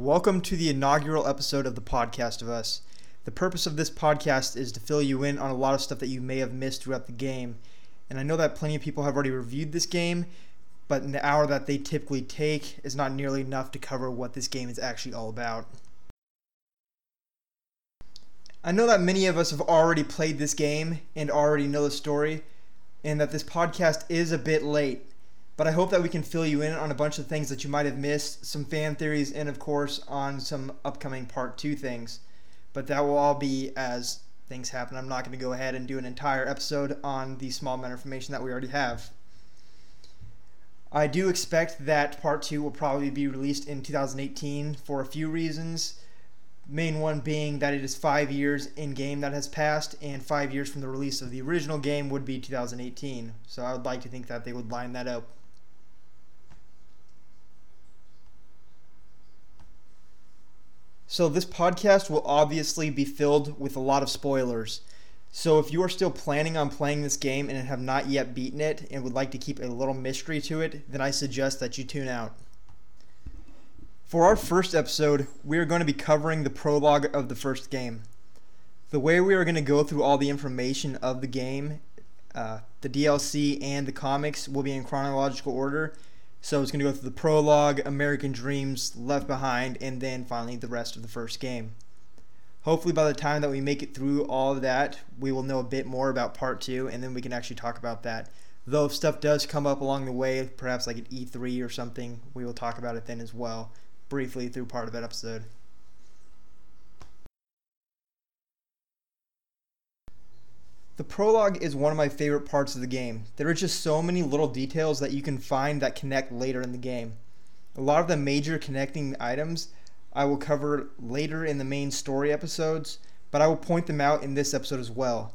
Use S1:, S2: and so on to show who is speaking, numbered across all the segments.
S1: Welcome to the inaugural episode of the Podcast of Us. The purpose of this podcast is to fill you in on a lot of stuff that you may have missed throughout the game. And I know that plenty of people have already reviewed this game, but in the hour that they typically take is not nearly enough to cover what this game is actually all about. I know that many of us have already played this game and already know the story, and that this podcast is a bit late. But I hope that we can fill you in on a bunch of things that you might have missed, some fan theories, and of course on some upcoming part two things. But that will all be as things happen. I'm not going to go ahead and do an entire episode on the small amount of information that we already have. I do expect that part two will probably be released in 2018 for a few reasons. Main one being that it is five years in game that has passed, and five years from the release of the original game would be 2018. So I would like to think that they would line that up So, this podcast will obviously be filled with a lot of spoilers. So, if you are still planning on playing this game and have not yet beaten it and would like to keep a little mystery to it, then I suggest that you tune out. For our first episode, we are going to be covering the prologue of the first game. The way we are going to go through all the information of the game, uh, the DLC, and the comics will be in chronological order so it's going to go through the prologue, American Dreams, Left Behind, and then finally the rest of the first game. Hopefully, by the time that we make it through all of that, we will know a bit more about part two, and then we can actually talk about that. Though, if stuff does come up along the way, perhaps like at E3 or something, we will talk about it then as well, briefly through part of that episode. The prologue is one of my favorite parts of the game. There are just so many little details that you can find that connect later in the game. A lot of the major connecting items I will cover later in the main story episodes, but I will point them out in this episode as well.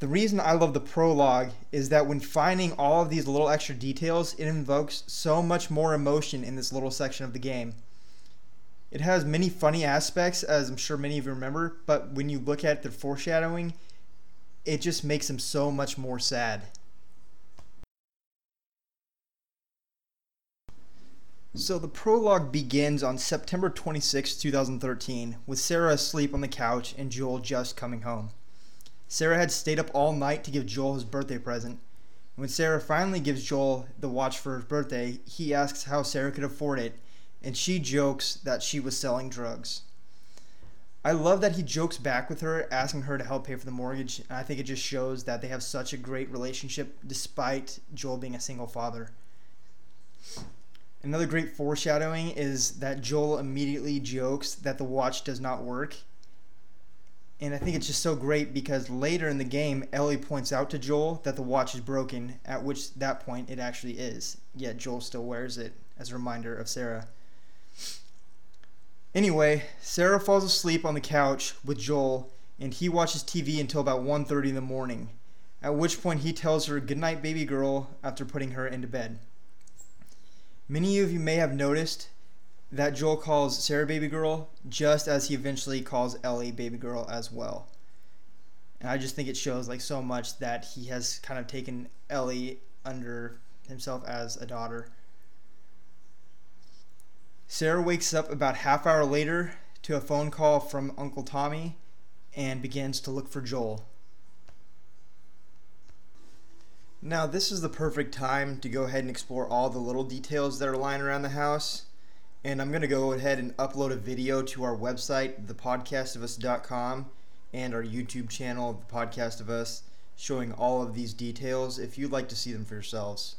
S1: The reason I love the prologue is that when finding all of these little extra details, it invokes so much more emotion in this little section of the game. It has many funny aspects, as I'm sure many of you remember, but when you look at the foreshadowing, it just makes him so much more sad. So the prologue begins on September 26, 2013, with Sarah asleep on the couch and Joel just coming home. Sarah had stayed up all night to give Joel his birthday present. When Sarah finally gives Joel the watch for his birthday, he asks how Sarah could afford it, and she jokes that she was selling drugs. I love that he jokes back with her, asking her to help pay for the mortgage. And I think it just shows that they have such a great relationship despite Joel being a single father. Another great foreshadowing is that Joel immediately jokes that the watch does not work. And I think it's just so great because later in the game, Ellie points out to Joel that the watch is broken, at which that point it actually is. Yet Joel still wears it as a reminder of Sarah. Anyway, Sarah falls asleep on the couch with Joel, and he watches TV until about 1:30 in the morning. At which point he tells her goodnight baby girl after putting her into bed. Many of you may have noticed that Joel calls Sarah baby girl just as he eventually calls Ellie baby girl as well. And I just think it shows like so much that he has kind of taken Ellie under himself as a daughter. Sarah wakes up about half hour later to a phone call from Uncle Tommy and begins to look for Joel. Now, this is the perfect time to go ahead and explore all the little details that are lying around the house. And I'm going to go ahead and upload a video to our website, thepodcastofus.com, and our YouTube channel, The Podcast of Us, showing all of these details if you'd like to see them for yourselves.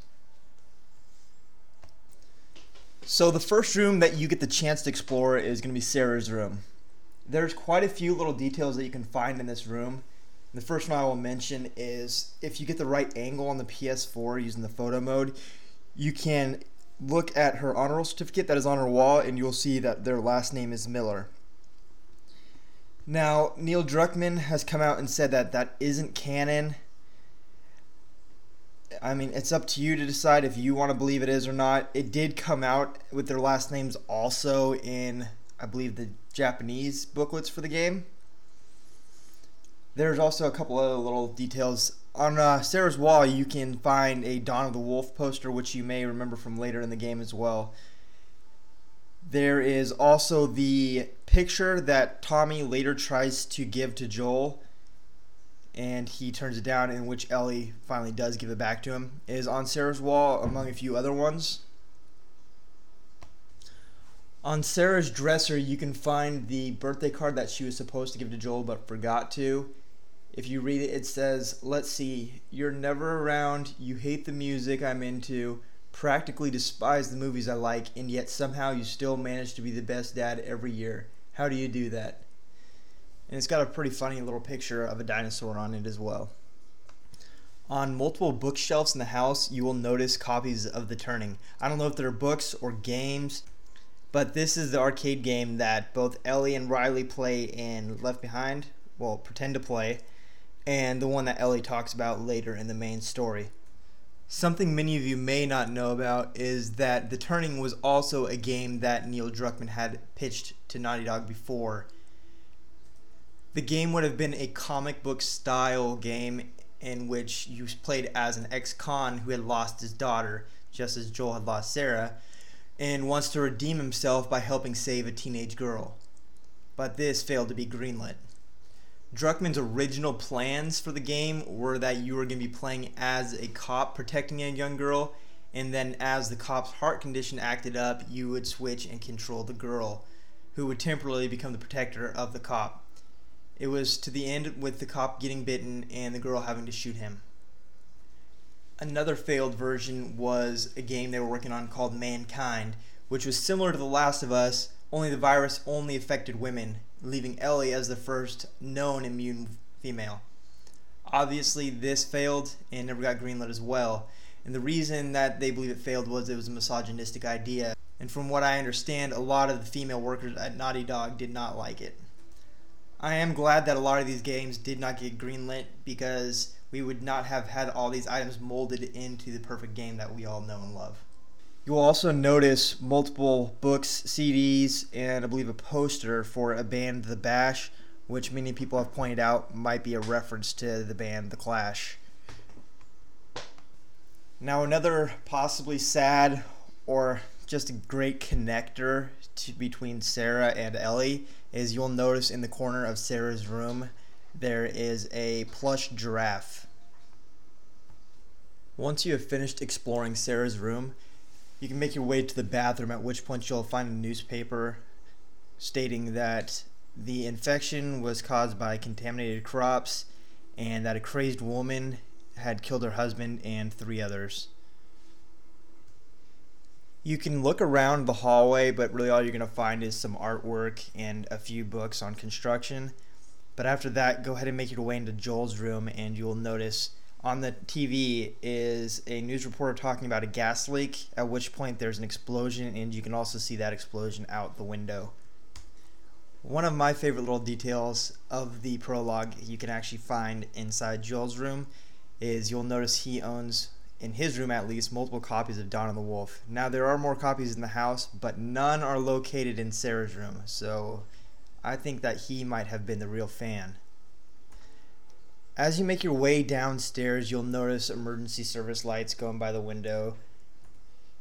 S1: So the first room that you get the chance to explore is going to be Sarah's room. There's quite a few little details that you can find in this room. The first one I will mention is if you get the right angle on the PS4 using the photo mode, you can look at her honor roll certificate that is on her wall and you'll see that their last name is Miller. Now, Neil Druckmann has come out and said that that isn't canon I mean, it's up to you to decide if you want to believe it is or not. It did come out with their last names also in, I believe, the Japanese booklets for the game. There's also a couple other little details. On uh, Sarah's wall, you can find a Dawn of the Wolf poster, which you may remember from later in the game as well. There is also the picture that Tommy later tries to give to Joel, and he turns it down, in which Ellie finally does give it back to him. is on Sarah's wall, among a few other ones. On Sarah's dresser, you can find the birthday card that she was supposed to give to Joel but forgot to. If you read it, it says, Let's see, you're never around, you hate the music I'm into, practically despise the movies I like, and yet somehow you still manage to be the best dad every year. How do you do that? And it's got a pretty funny little picture of a dinosaur on it as well. On multiple bookshelves in the house, you will notice copies of The Turning. I don't know if they're books or games, but this is the arcade game that both Ellie and Riley play in Left Behind, well, pretend to play, and the one that Ellie talks about later in the main story. Something many of you may not know about is that The Turning was also a game that Neil Druckmann had pitched to Naughty Dog before. The game would have been a comic book style game in which you played as an ex con who had lost his daughter, just as Joel had lost Sarah, and wants to redeem himself by helping save a teenage girl. But this failed to be greenlit. Druckmann's original plans for the game were that you were going to be playing as a cop protecting a young girl, and then as the cop's heart condition acted up, you would switch and control the girl, who would temporarily become the protector of the cop. It was to the end with the cop getting bitten and the girl having to shoot him. Another failed version was a game they were working on called Mankind, which was similar to The Last of Us, only the virus only affected women leaving Ellie as the first known immune female. Obviously, this failed and never got greenlit as well. And the reason that they believe it failed was it was a misogynistic idea. And from what I understand, a lot of the female workers at Naughty Dog did not like it. I am glad that a lot of these games did not get greenlit because we would not have had all these items molded into the perfect game that we all know and love. You will also notice multiple books, CDs, and I believe a poster for a band, The Bash, which many people have pointed out might be a reference to the band The Clash. Now, another possibly sad or just a great connector to, between Sarah and Ellie is you'll notice in the corner of Sarah's room there is a plush giraffe. Once you have finished exploring Sarah's room, you can make your way to the bathroom, at which point you'll find a newspaper stating that the infection was caused by contaminated crops and that a crazed woman had killed her husband and three others. You can look around the hallway, but really all you're going to find is some artwork and a few books on construction. But after that, go ahead and make your way into Joel's room, and you'll notice on the TV is a news reporter talking about a gas leak, at which point there's an explosion, and you can also see that explosion out the window. One of my favorite little details of the prologue you can actually find inside Joel's room is you'll notice he owns, in his room at least, multiple copies of Dawn of the Wolf. Now, there are more copies in the house, but none are located in Sarah's room, so I think that he might have been the real fan. As you make your way downstairs, you'll notice emergency service lights going by the window.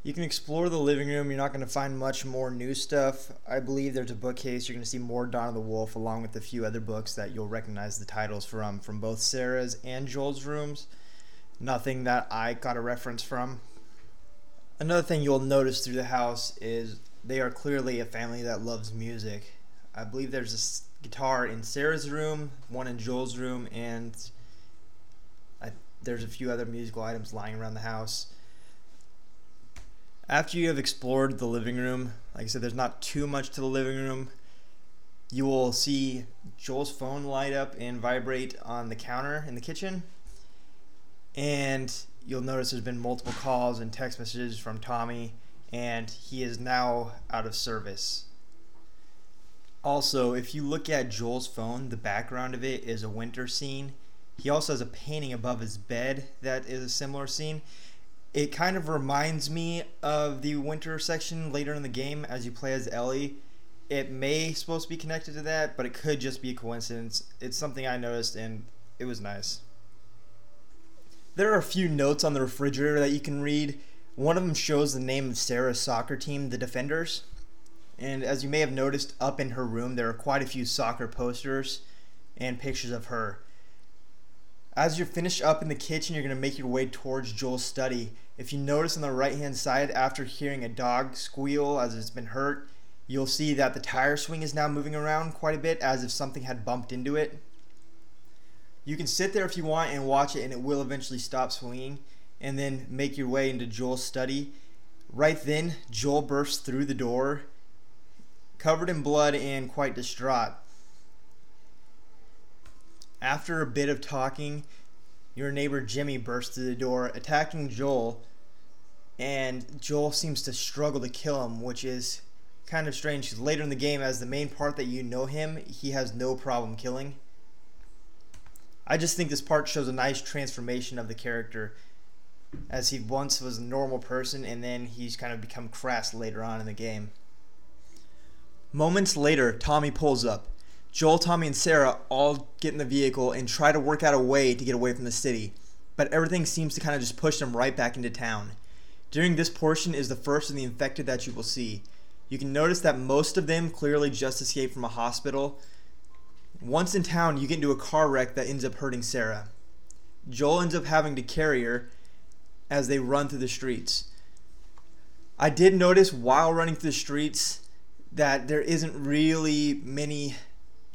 S1: You can explore the living room. You're not going to find much more new stuff. I believe there's a bookcase. You're going to see more Dawn of the Wolf, along with a few other books that you'll recognize the titles from, from both Sarah's and Joel's rooms. Nothing that I got a reference from. Another thing you'll notice through the house is they are clearly a family that loves music. I believe there's a guitar in Sarah's room, one in Joel's room, and I, there's a few other musical items lying around the house. After you have explored the living room, like I said, there's not too much to the living room. You will see Joel's phone light up and vibrate on the counter in the kitchen. And you'll notice there's been multiple calls and text messages from Tommy, and he is now out of service. Also, if you look at Joel's phone, the background of it is a winter scene. He also has a painting above his bed that is a similar scene. It kind of reminds me of the winter section later in the game as you play as Ellie. It may supposed to be connected to that, but it could just be a coincidence. It's something I noticed and it was nice. There are a few notes on the refrigerator that you can read. One of them shows the name of Sarah's soccer team, the Defenders And as you may have noticed, up in her room, there are quite a few soccer posters and pictures of her. As you're finished up in the kitchen, you're going to make your way towards Joel's study. If you notice on the right hand side, after hearing a dog squeal as it's been hurt, you'll see that the tire swing is now moving around quite a bit as if something had bumped into it. You can sit there if you want and watch it, and it will eventually stop swinging, and then make your way into Joel's study. Right then, Joel bursts through the door, covered in blood and quite distraught. After a bit of talking, your neighbor Jimmy bursts through the door, attacking Joel, and Joel seems to struggle to kill him, which is kind of strange later in the game, as the main part that you know him, he has no problem killing. I just think this part shows a nice transformation of the character, as he once was a normal person and then he's kind of become crass later on in the game. Moments later, Tommy pulls up. Joel, Tommy, and Sarah all get in the vehicle and try to work out a way to get away from the city, but everything seems to kind of just push them right back into town. During this portion is the first of the infected that you will see. You can notice that most of them clearly just escaped from a hospital. Once in town, you get into a car wreck that ends up hurting Sarah. Joel ends up having to carry her as they run through the streets. I did notice while running through the streets that there isn't really many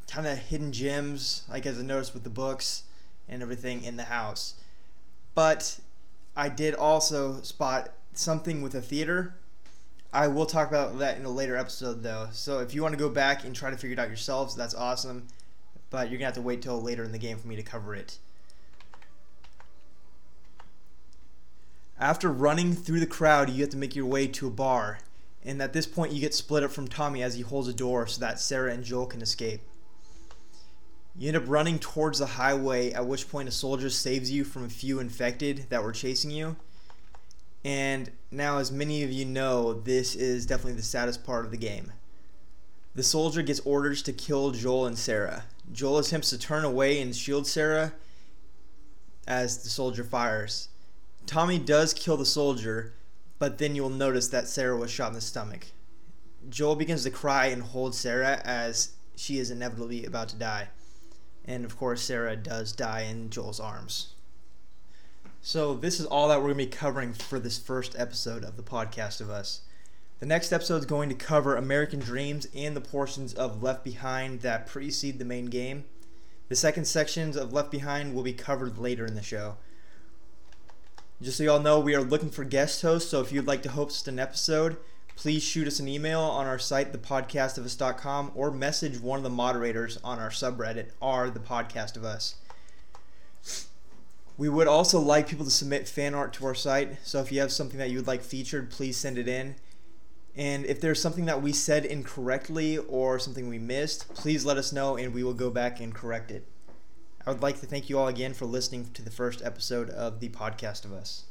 S1: kind of hidden gems, like as I noticed with the books and everything in the house. But I did also spot something with a theater. I will talk about that in a later episode though. So if you want to go back and try to figure it out yourselves, that's awesome. But you're gonna have to wait till later in the game for me to cover it. After running through the crowd, you have to make your way to a bar. And at this point, you get split up from Tommy as he holds a door so that Sarah and Joel can escape. You end up running towards the highway, at which point a soldier saves you from a few infected that were chasing you. And now, as many of you know, this is definitely the saddest part of the game. The soldier gets orders to kill Joel and Sarah. Joel attempts to turn away and shield Sarah as the soldier fires. Tommy does kill the soldier, but then you'll notice that Sarah was shot in the stomach. Joel begins to cry and hold Sarah as she is inevitably about to die. And of course, Sarah does die in Joel's arms. So, this is all that we're going to be covering for this first episode of the podcast of us. The next episode is going to cover American Dreams and the portions of Left Behind that precede the main game. The second sections of Left Behind will be covered later in the show. Just so y'all know, we are looking for guest hosts, so if you'd like to host an episode, please shoot us an email on our site, thepodcastofus.com, or message one of the moderators on our subreddit, r the podcast of us. We would also like people to submit fan art to our site, so if you have something that you would like featured, please send it in. And if there's something that we said incorrectly or something we missed, please let us know and we will go back and correct it. I would like to thank you all again for listening to the first episode of the podcast of us.